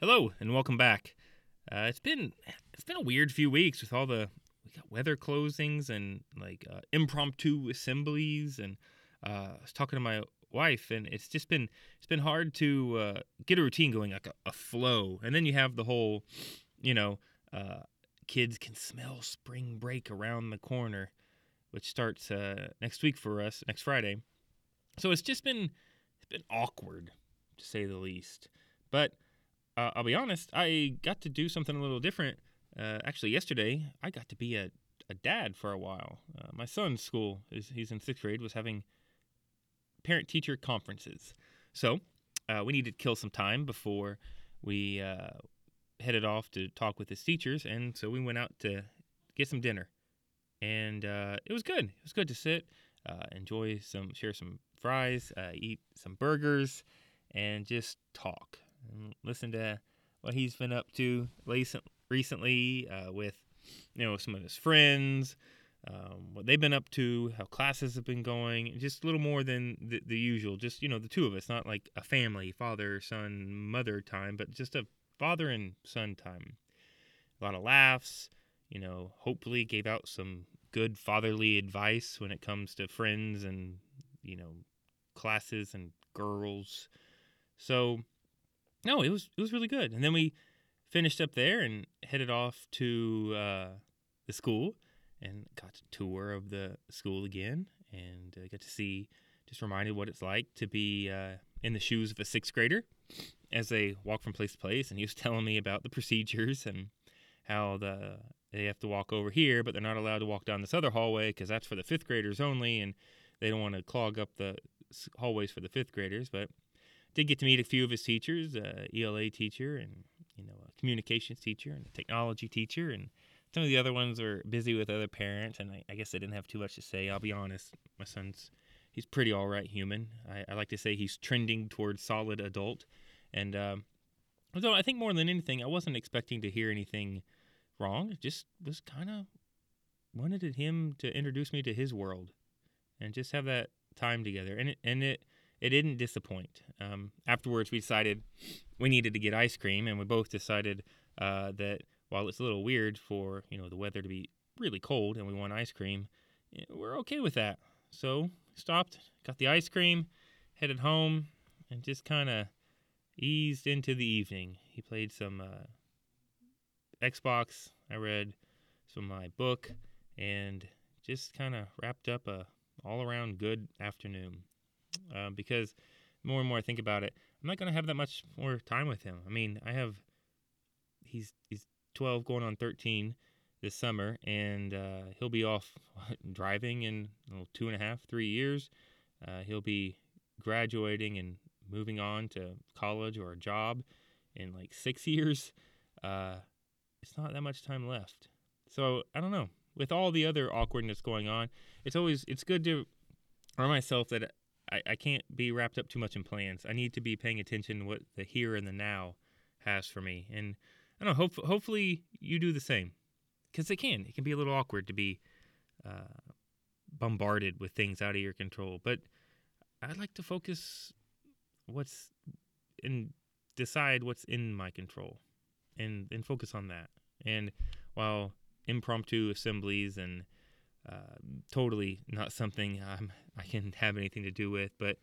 Hello and welcome back. Uh, it's been it's been a weird few weeks with all the we got weather closings and like uh, impromptu assemblies and uh, I was talking to my wife and it's just been it's been hard to uh, get a routine going like a, a, flow. And then you have the whole you know uh, kids can smell spring break around the corner which starts uh, next week for us next Friday. So it's just been it's been awkward to say the least. But uh, I'll be honest, I got to do something a little different. Uh, actually, yesterday I got to be a, a dad for a while. Uh, my son's school, is, he's in sixth grade, was having parent teacher conferences. So uh, we needed to kill some time before we uh, headed off to talk with his teachers. And so we went out to get some dinner. And uh, it was good. It was good to sit, enjoy some, share some fries, eat some burgers, and just talk and listen to what he's been up to recently uh, with you know some of his friends, um, what they've been up to, how classes have been going, just a little more than the, the usual. Just you know the two of us, not like a family, father, son, mother time, but just a father and son time. A lot of laughs. You know, hopefully gave out some good fatherly advice when it comes to friends and you know classes and girls. So no, it was it was really good. And then we finished up there and headed off to uh, the school and got to tour of the school again and uh, got to see just reminded what it's like to be uh, in the shoes of a sixth grader as they walk from place to place and he was telling me about the procedures and how the they have to walk over here but they're not allowed to walk down this other hallway because that's for the fifth graders only and they don't want to clog up the hallways for the fifth graders but did get to meet a few of his teachers, uh, ELA teacher and you know a communications teacher and a technology teacher, and some of the other ones were busy with other parents, and I, I guess I didn't have too much to say. I'll be honest, my son's he's pretty all right human. I, I like to say he's trending towards solid adult, and um, I think more than anything, I wasn't expecting to hear anything wrong. Just was kind of wanted him to introduce me to his world, and just have that time together, and it, and it it didn't disappoint. Um, afterwards, we decided we needed to get ice cream, and we both decided uh, that while it's a little weird for you know the weather to be really cold and we want ice cream, eh, we're okay with that. So stopped, got the ice cream, headed home, and just kind of eased into the evening. He played some uh, Xbox. I read some of my book, and just kind of wrapped up a all around good afternoon uh, because more and more I think about it, I'm not going to have that much more time with him. I mean, I have he's he's 12 going on 13 this summer, and uh, he'll be off driving in two and a half, three years. Uh, he'll be graduating and moving on to college or a job in like six years. Uh, it's not that much time left. So I don't know. With all the other awkwardness going on, it's always it's good to remind myself that I, I can't be wrapped up too much in plans. I need to be paying attention to what the here and the now has for me. And I don't know, hope, hopefully you do the same. Because it can. It can be a little awkward to be uh, bombarded with things out of your control. But I'd like to focus what's and decide what's in my control and, and focus on that. And while impromptu assemblies and uh, totally not something I'm, I can have anything to do with, but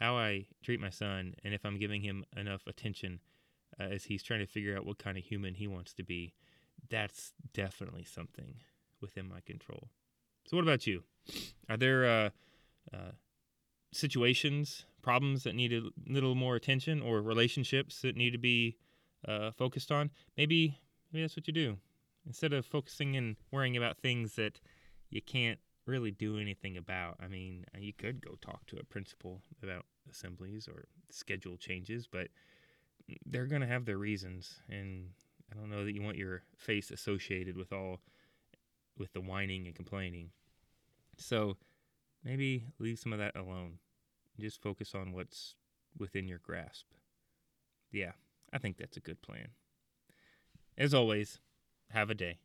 how I treat my son and if I'm giving him enough attention uh, as he's trying to figure out what kind of human he wants to be, that's definitely something within my control. So, what about you? Are there uh, uh situations, problems that need a little more attention, or relationships that need to be uh, focused on? Maybe, maybe that's what you do. Instead of focusing and worrying about things that you can't really do anything about. I mean, uh, you could go talk to a principal about assemblies or schedule changes, but they're going to have their reasons. And I don't know that you want your face associated with all with the whining and complaining. So maybe leave some of that alone. Just focus on what's within your grasp. Yeah, I think that's a good plan. As always, have a day.